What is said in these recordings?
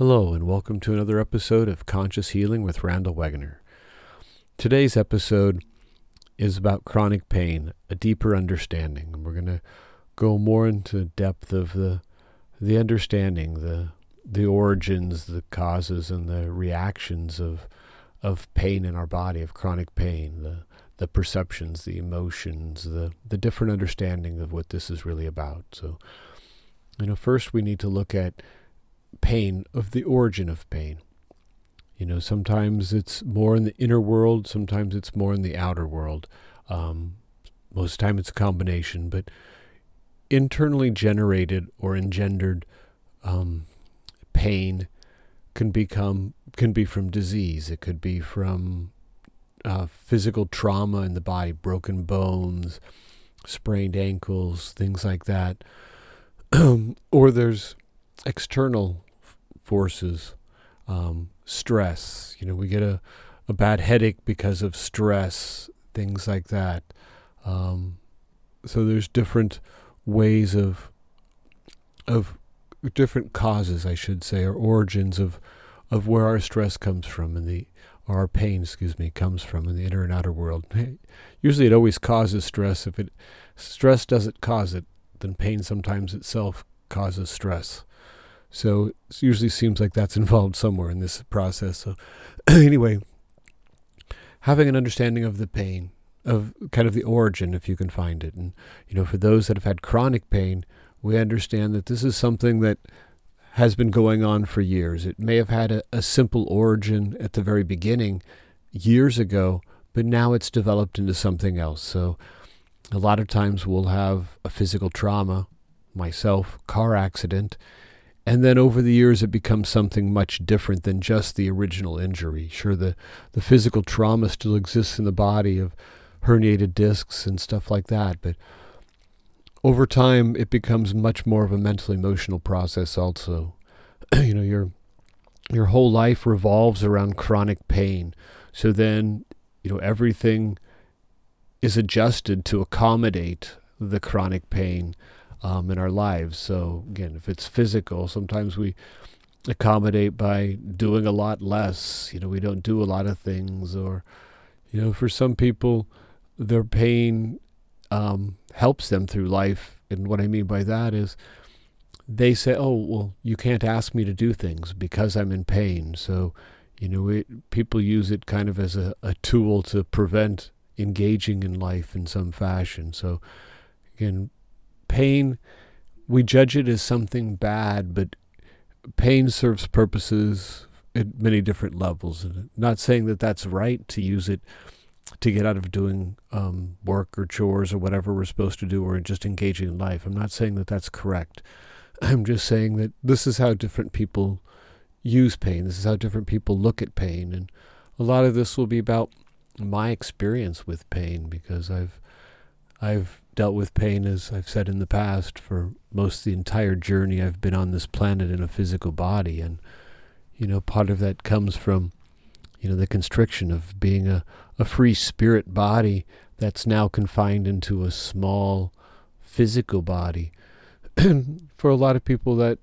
Hello, and welcome to another episode of Conscious Healing with Randall Wegener. Today's episode is about chronic pain, a deeper understanding. And we're going to go more into depth of the the understanding, the the origins, the causes, and the reactions of of pain in our body, of chronic pain, the the perceptions, the emotions, the the different understanding of what this is really about. So, you know, first we need to look at pain, of the origin of pain. You know, sometimes it's more in the inner world, sometimes it's more in the outer world. Um, most of the time it's a combination, but internally generated or engendered um, pain can become can be from disease. It could be from uh, physical trauma in the body, broken bones, sprained ankles, things like that. or there's external forces, um, stress. You know, we get a, a bad headache because of stress, things like that. Um, so there's different ways of of different causes, I should say, or origins of of where our stress comes from and the our pain, excuse me, comes from in the inner and outer world. Usually, it always causes stress. If it stress doesn't cause it, then pain sometimes itself causes stress. So it usually seems like that's involved somewhere in this process. So anyway, having an understanding of the pain, of kind of the origin, if you can find it, and you know, for those that have had chronic pain, we understand that this is something that has been going on for years. It may have had a, a simple origin at the very beginning, years ago, but now it's developed into something else. So a lot of times we'll have a physical trauma, myself, car accident and then over the years, it becomes something much different than just the original injury. Sure, the, the physical trauma still exists in the body of herniated discs and stuff like that, but over time, it becomes much more of a mental emotional process also. you know, your your whole life revolves around chronic pain. So then, you know, everything is adjusted to accommodate the chronic pain um, in our lives. So again, if it's physical, sometimes we accommodate by doing a lot less. You know, we don't do a lot of things, or you know, for some people, their pain um, helps them through life. And what I mean by that is they say, "Oh, well, you can't ask me to do things because I'm in pain." So, you know, it, people use it kind of as a, a tool to prevent engaging in life in some fashion. So, again, pain, we judge it as something bad, but pain serves purposes at many different levels. And not saying that that's right to use it to get out of doing um, work or chores or whatever we're supposed to do or just engaging in life. I'm not saying that that's correct. I'm just saying that this is how different people use pain. This is how different people look at pain. And a lot of this will be about my experience with pain because I've I've dealt with pain, as I've said in the past, for most the entire journey I've been on this planet in a physical body. And, you know, part of that comes from, you know, the constriction of being a, a free spirit body that's now confined into a small physical body. for a lot of people, that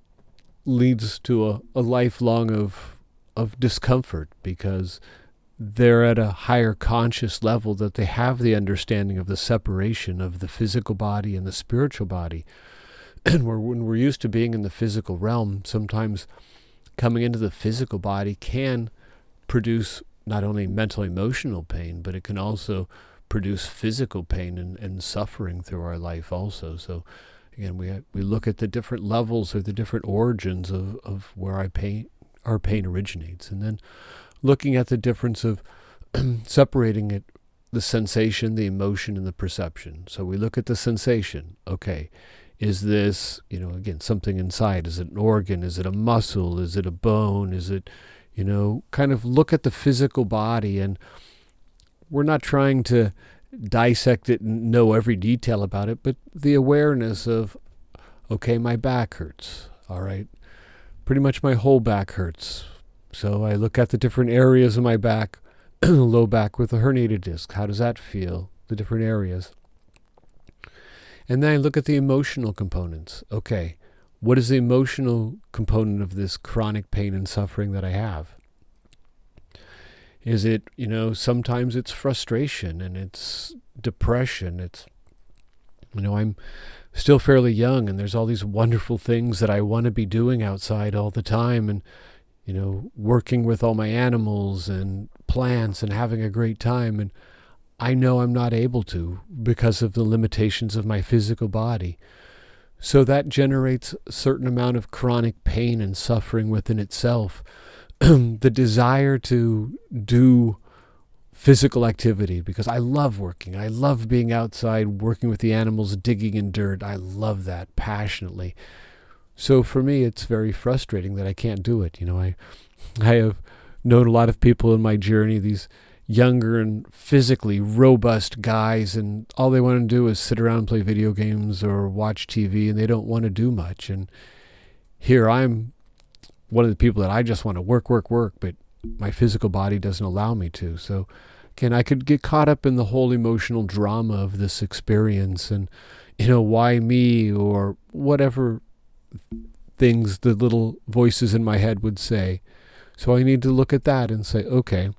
leads to a, a lifelong of, of discomfort because they're at a higher conscious level that they have the understanding of the separation of the physical body and the spiritual body. And we're, when we're used to being in the physical realm, sometimes coming into the physical body can produce not only mental emotional pain, but it can also produce physical pain and, and suffering through our life also. So again, we we look at the different levels or the different origins of, of where our pain our pain originates. And then looking at the difference of separating it the sensation, the emotion, and the perception. So we look at the sensation. Okay, is this, you know, again, something inside? Is it an organ? Is it a muscle? Is it a bone? Is it, you know, kind of look at the physical body and we're not trying to dissect it and know every detail about it, but the awareness of, okay, my back hurts. All right. Pretty much my whole back hurts. So I look at the different areas of my back, low back with a herniated disc. How does that feel? The different areas. And then I look at the emotional components. Okay, what is the emotional component of this chronic pain and suffering that I have? Is it, you know, sometimes it's frustration and it's depression. It's, you know, I'm still fairly young and there's all these wonderful things that I want to be doing outside all the time and, you know, working with all my animals and plants and having a great time. And I know I'm not able to because of the limitations of my physical body. So that generates a certain amount of chronic pain and suffering within itself. the desire to do physical activity because I love working. I love being outside, working with the animals, digging in dirt. I love that passionately. So for me, it's very frustrating that I can't do it. You know, I, I have known a lot of people in my journey, these younger and physically robust guys, and all they want to do is sit around and play video games or watch TV, and they don't want to do much. And here I'm one of the people that I just want to work, work, work, but my physical body doesn't allow me to. So, again, I could get caught up in the whole emotional drama of this experience and, you know, why me or whatever things the little voices in my head would say. So I need to look at that and say, okay,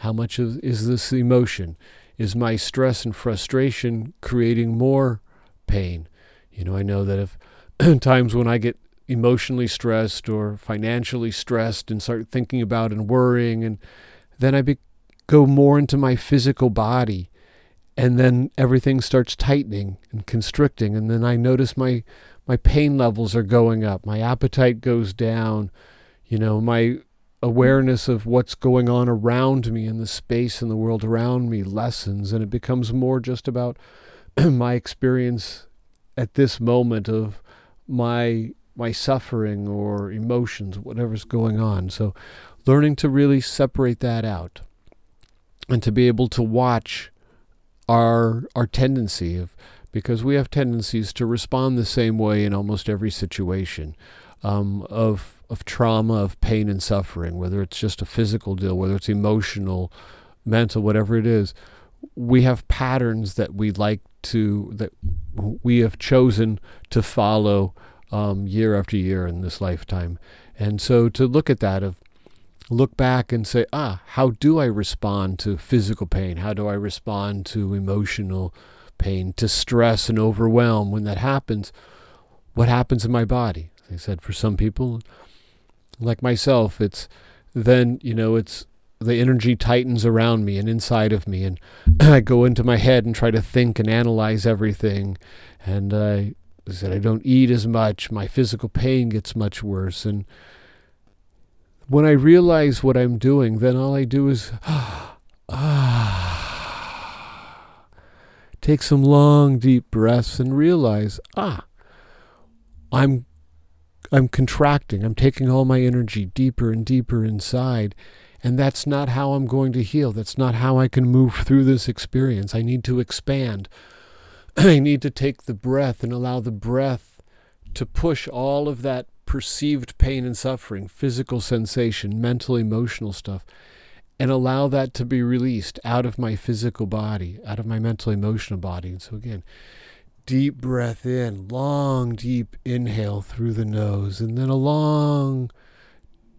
how much is, is this emotion? Is my stress and frustration creating more pain? You know, I know that if times when I get emotionally stressed or financially stressed and start thinking about and worrying and then I be, go more into my physical body and then everything starts tightening and constricting and then I notice my my pain levels are going up my appetite goes down you know my awareness of what's going on around me in the space in the world around me lessens and it becomes more just about my experience at this moment of my my suffering or emotions, whatever's going on. So, learning to really separate that out and to be able to watch our our tendency of because we have tendencies to respond the same way in almost every situation um, of of trauma, of pain and suffering, whether it's just a physical deal, whether it's emotional, mental, whatever it is. We have patterns that we like to that we have chosen to follow um, year after year in this lifetime. And so to look at that, of look back and say, ah, how do I respond to physical pain? How do I respond to emotional pain, to stress and overwhelm? When that happens, what happens in my body? As I said, for some people, like myself, it's then, you know, it's the energy tightens around me and inside of me, and I go into my head and try to think and analyze everything, and I said, I don't eat as much. My physical pain gets much worse. And when I realize what I'm doing, then all I do is ah, take some long, deep breaths and realize, ah, I'm I'm contracting. I'm taking all my energy deeper and deeper inside. And that's not how I'm going to heal. That's not how I can move through this experience. I need to expand. I need to take the breath and allow the breath to push all of that perceived pain and suffering, physical sensation, mental, emotional stuff, and allow that to be released out of my physical body, out of my mental, emotional body. And so, again, deep breath in, long, deep inhale through the nose, and then a long,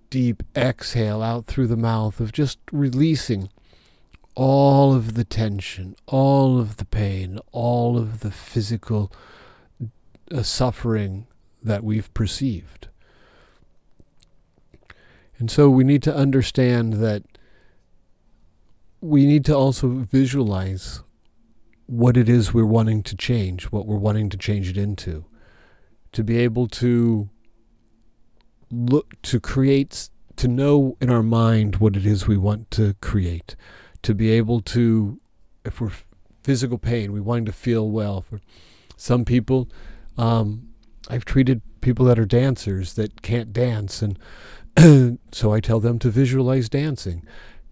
deep exhale out through the mouth of just releasing all of the tension, all of the pain, all of the physical uh, suffering that we've perceived. And so we need to understand that we need to also visualize what it is we're wanting to change, what we're wanting to change it into. To be able to look, to create, to know in our mind what it is we want to create to be able to, if we're physical pain, we want to feel well. For some people, um, I've treated people that are dancers that can't dance, and so I tell them to visualize dancing.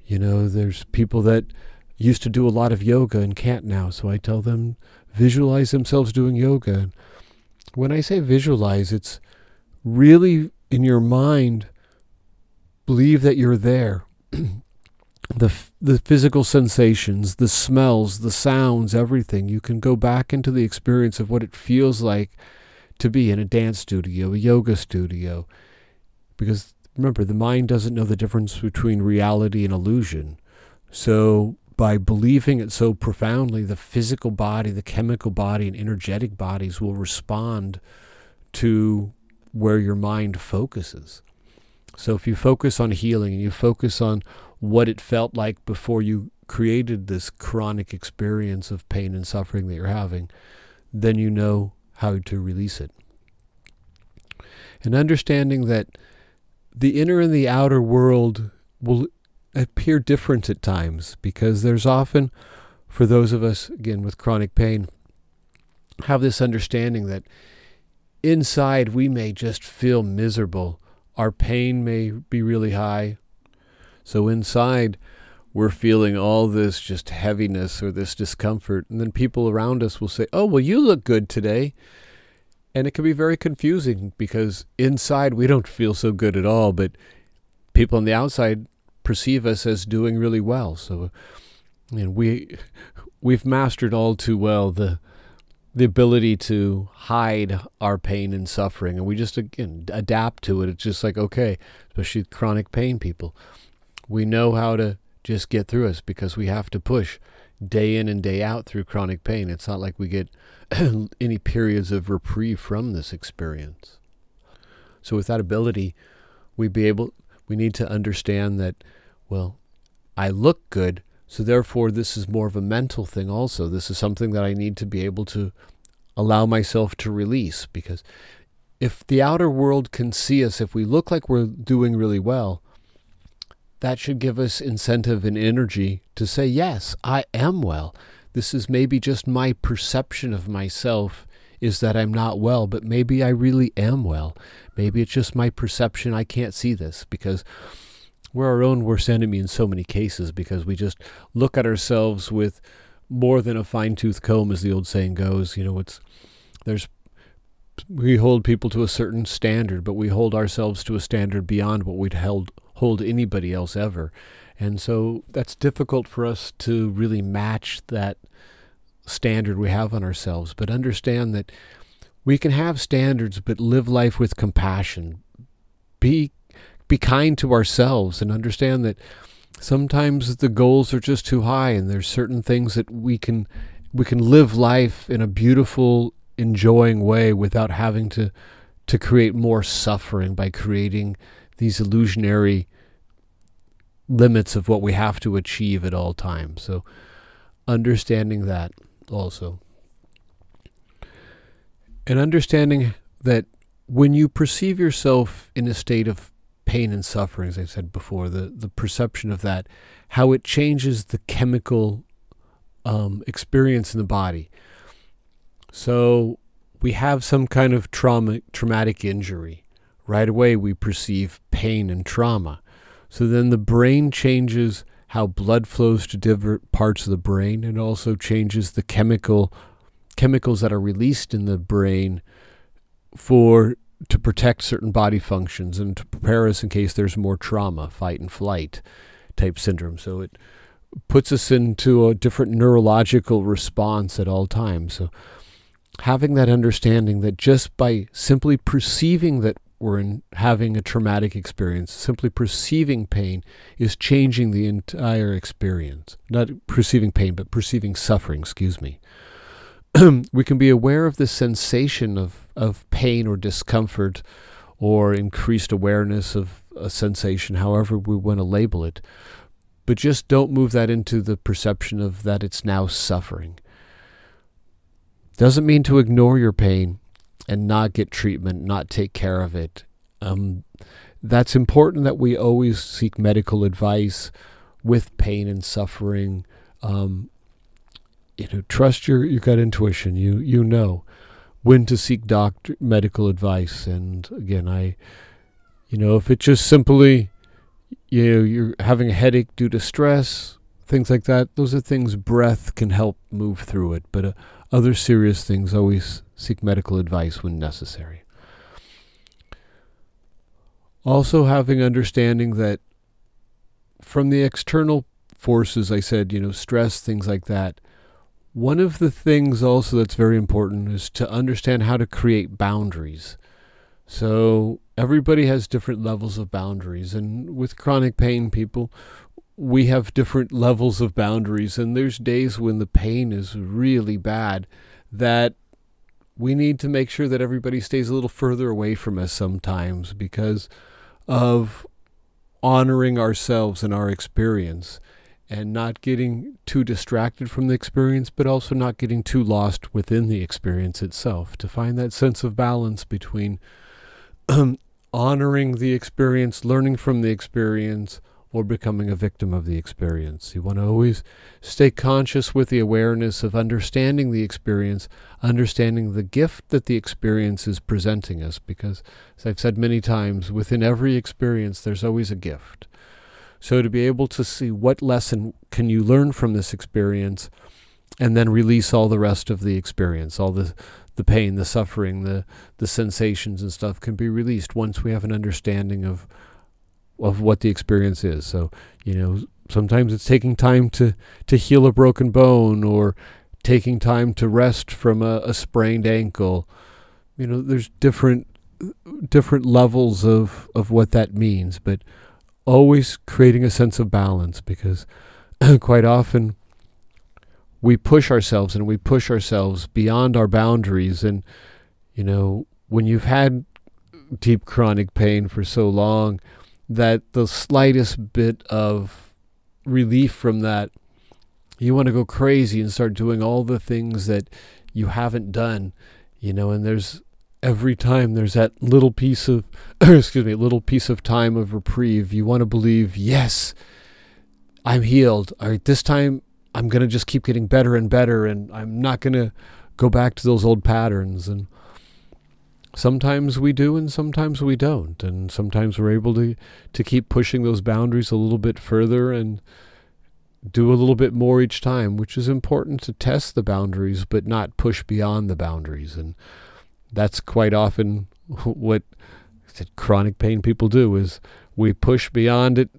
You know, there's people that used to do a lot of yoga and can't now, so I tell them visualize themselves doing yoga. And when I say visualize, it's really in your mind believe that you're there the the physical sensations, the smells, the sounds, everything. You can go back into the experience of what it feels like to be in a dance studio, a yoga studio. Because remember, the mind doesn't know the difference between reality and illusion. So by believing it so profoundly, the physical body, the chemical body, and energetic bodies will respond to where your mind focuses. So if you focus on healing and you focus on what it felt like before you created this chronic experience of pain and suffering that you're having, then you know how to release it. And understanding that the inner and the outer world will appear different at times because there's often, for those of us, again, with chronic pain, have this understanding that inside we may just feel miserable. Our pain may be really high. So inside, we're feeling all this just heaviness or this discomfort. And then people around us will say, Oh, well, you look good today. And it can be very confusing because inside we don't feel so good at all, but people on the outside perceive us as doing really well. So, know, we we've mastered all too well the the ability to hide our pain and suffering, and we just again adapt to it. It's just like okay, especially chronic pain people, we know how to just get through us because we have to push day in and day out through chronic pain. It's not like we get any periods of reprieve from this experience. So with that ability, we be able we need to understand that well, I look good, so therefore this is more of a mental thing also. This is something that I need to be able to allow myself to release because if the outer world can see us if we look like we're doing really well, that should give us incentive and energy to say, yes, I am well. This is maybe just my perception of myself is that I'm not well, but maybe I really am well. Maybe it's just my perception. I can't see this because we're our own worst enemy in so many cases because we just look at ourselves with more than a fine tooth comb, as the old saying goes. You know, it's there's we hold people to a certain standard, but we hold ourselves to a standard beyond what we'd held hold anybody else ever. And so that's difficult for us to really match that standard we have on ourselves. But understand that we can have standards, but live life with compassion. Be be kind to ourselves and understand that sometimes the goals are just too high and there's certain things that we can we can live life in a beautiful enjoying way without having to to create more suffering by creating these illusionary limits of what we have to achieve at all times. So, understanding that also. And understanding that when you perceive yourself in a state of pain and suffering, as I said before, the, the perception of that, how it changes the chemical um, experience in the body. So, we have some kind of trauma, traumatic injury. Right away, we perceive pain and trauma. So then the brain changes how blood flows to different parts of the brain and also changes the chemical chemicals that are released in the brain for to protect certain body functions and to prepare us in case there's more trauma, fight and flight type syndrome. So it puts us into a different neurological response at all times. So having that understanding that just by simply perceiving that we're in having a traumatic experience. Simply perceiving pain is changing the entire experience. Not perceiving pain, but perceiving suffering, excuse me. we can be aware of the sensation of, of pain or discomfort or increased awareness of a sensation, however we want to label it. But just don't move that into the perception of that it's now suffering. Doesn't mean to ignore your pain and not get treatment, not take care of it. Um, that's important that we always seek medical advice with pain and suffering. Um, you know, trust your, your gut intuition. You you know when to seek doctor medical advice. And again, I, you know, if it's just simply, you know, you're having a headache due to stress, things like that. Those are things breath can help move through it. But uh, other serious things always seek medical advice when necessary. Also, having understanding that from the external forces, I said, you know, stress, things like that, one of the things also that's very important is to understand how to create boundaries. So everybody has different levels of boundaries, and with chronic pain people, we have different levels of boundaries, and there's days when the pain is really bad that we need to make sure that everybody stays a little further away from us sometimes because of honoring ourselves and our experience and not getting too distracted from the experience, but also not getting too lost within the experience itself. To find that sense of balance between honoring the experience, learning from the experience, or becoming a victim of the experience. You want to always stay conscious with the awareness of understanding the experience, understanding the gift that the experience is presenting us, because, as I've said many times, within every experience there's always a gift. So to be able to see what lesson can you learn from this experience and then release all the rest of the experience, all the the pain, the suffering, the the sensations and stuff can be released once we have an understanding of of what the experience is. So, you know, sometimes it's taking time to, to heal a broken bone or taking time to rest from a, a sprained ankle. You know, there's different different levels of, of what that means, but always creating a sense of balance because quite often we push ourselves and we push ourselves beyond our boundaries and you know when you've had deep chronic pain for so long that the slightest bit of relief from that, you want to go crazy and start doing all the things that you haven't done, you know, and there's every time there's that little piece of excuse me, little piece of time of reprieve, you want to believe, yes, I'm healed. All right, this time I'm going to just keep getting better and better and I'm not going to go back to those old patterns and sometimes we do and sometimes we don't and sometimes we're able to to keep pushing those boundaries a little bit further and do a little bit more each time which is important to test the boundaries but not push beyond the boundaries. And that's quite often what chronic pain people do is we push beyond it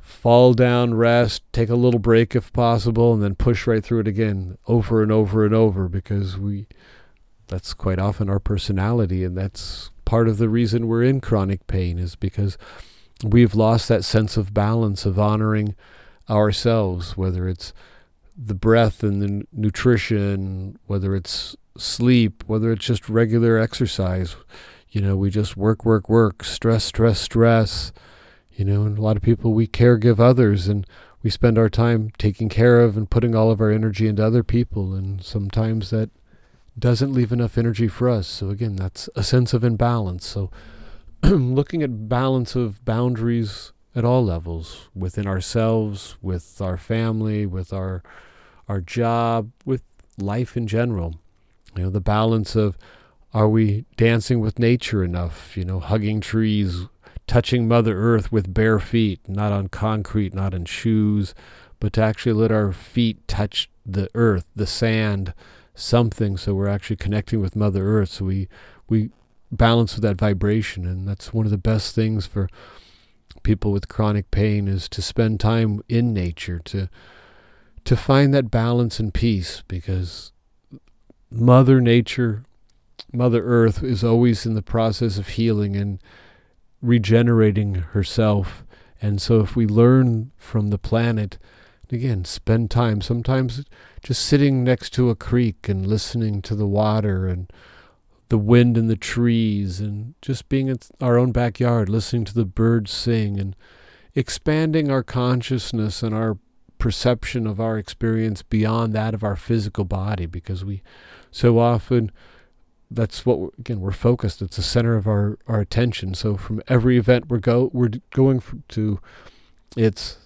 fall down rest take a little break if possible and then push right through it again over and over and over because we that's quite often our personality, and that's part of the reason we're in chronic pain is because we've lost that sense of balance of honoring ourselves, whether it's the breath and the nutrition, whether it's sleep, whether it's just regular exercise. You know, we just work, work, work, stress, stress, stress. You know, and a lot of people, we care give others and we spend our time taking care of and putting all of our energy into other people. And sometimes that doesn't leave enough energy for us. So again, that's a sense of imbalance. So looking at balance of boundaries at all levels within ourselves, with our family, with our our job, with life in general. You know, the balance of are we dancing with nature enough, you know, hugging trees, touching Mother Earth with bare feet, not on concrete, not in shoes, but to actually let our feet touch the earth, the sand, something so we're actually connecting with mother earth so we we balance with that vibration and that's one of the best things for people with chronic pain is to spend time in nature to to find that balance and peace because mother nature mother earth is always in the process of healing and regenerating herself and so if we learn from the planet again spend time. Sometimes just sitting next to a creek and listening to the water and the wind in the trees and just being in our own backyard, listening to the birds sing and expanding our consciousness and our perception of our experience beyond that of our physical body because we so often that's what we're, again we're focused. It's the center of our, our attention. So from every event we're go we're going to it's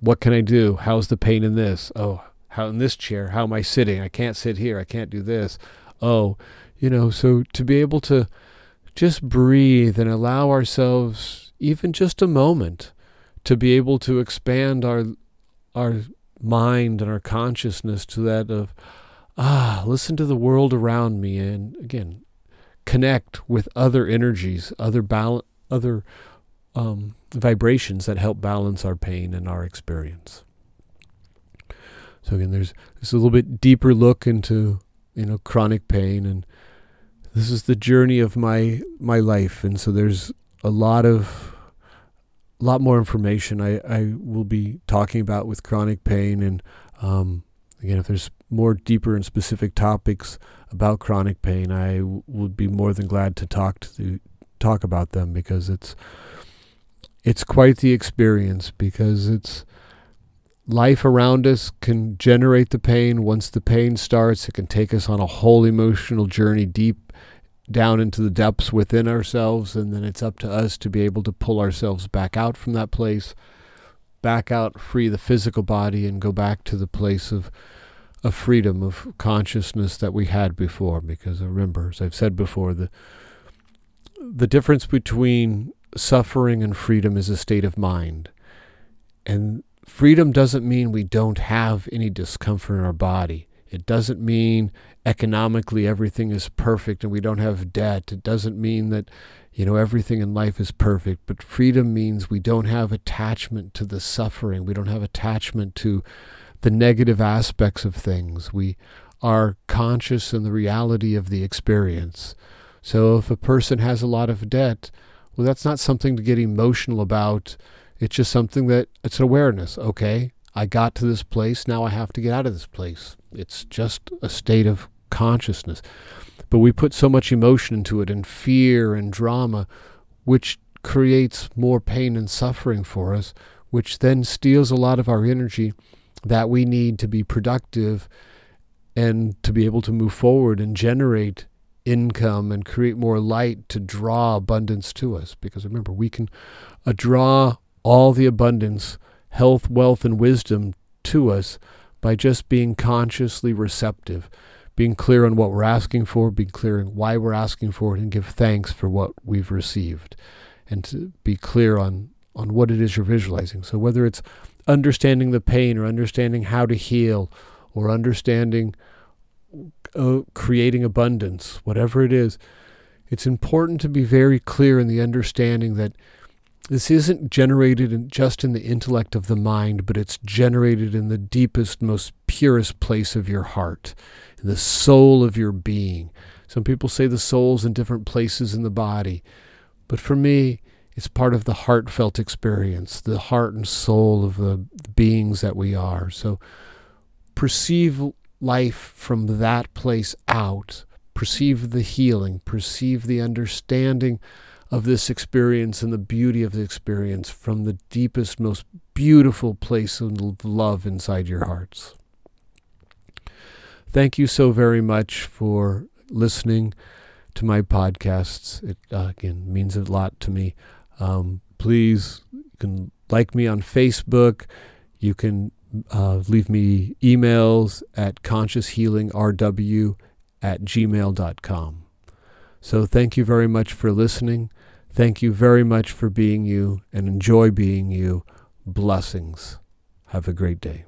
what can i do? How's the pain in this? Oh how in this chair how am i sitting? I can't sit here. I can't do this. Oh you know so to be able to just breathe and allow ourselves even just a moment to be able to expand our our mind and our consciousness to that of ah listen to the world around me and again connect with other energies other balance other um, vibrations that help balance our pain and our experience So again, there's this a little bit deeper look into you know chronic pain, and this is the journey of my my life, and so there's a lot of a lot more information I, I will be talking about with chronic pain. And um, again if there's more deeper and specific topics about chronic pain I w- would be more than glad to talk to talk about them because it's it's quite the experience because it's life around us can generate the pain once the pain starts it can take us on a whole emotional journey deep down into the depths within ourselves, and then it's up to us to be able to pull ourselves back out from that place, back out, free the physical body, and go back to the place of of freedom of consciousness that we had before. Because remember, as I've said before, the the difference between suffering and freedom is a state of mind, and freedom doesn't mean we don't have any discomfort in our body. It doesn't mean economically everything is perfect and we don't have debt. It doesn't mean that, you know, everything in life is perfect. But freedom means we don't have attachment to the suffering. We don't have attachment to the negative aspects of things. We are conscious in the reality of the experience. So if a person has a lot of debt, well, that's not something to get emotional about. It's just something that it's an awareness. Okay, I got to this place. Now I have to get out of this place. It's just a state of consciousness. But we put so much emotion into it and fear and drama, which creates more pain and suffering for us, which then steals a lot of our energy that we need to be productive and to be able to move forward and generate income and create more light to draw abundance to us. Because remember, we can uh, draw all the abundance health, wealth, and wisdom to us by just being consciously receptive, being clear on what we're asking for, being clear on why we're asking for it, and give thanks for what we've received, and to be clear on on what it is you're visualizing. So whether it's understanding the pain or understanding how to heal or understanding uh, creating abundance, whatever it is, it's important to be very clear in the understanding that this isn't generated in, just in the intellect of the mind, but it's generated in the deepest, most purest place of your heart, in the soul of your being. Some people say the soul's in different places in the body, but for me, it's part of the heartfelt experience, the heart and soul of the beings that we are. So perceive life from that place out, perceive the healing, perceive the understanding of this experience and the beauty of the experience from the deepest, most beautiful place of love inside your hearts. Thank you so very much for listening to my podcasts. It uh, again means a lot to me. Um, please, you can like me on Facebook. You can uh, leave me emails at conscioushealingrw at gmail.com. So thank you very much for listening. Thank you very much for being you and enjoy being you. Blessings. Have a great day.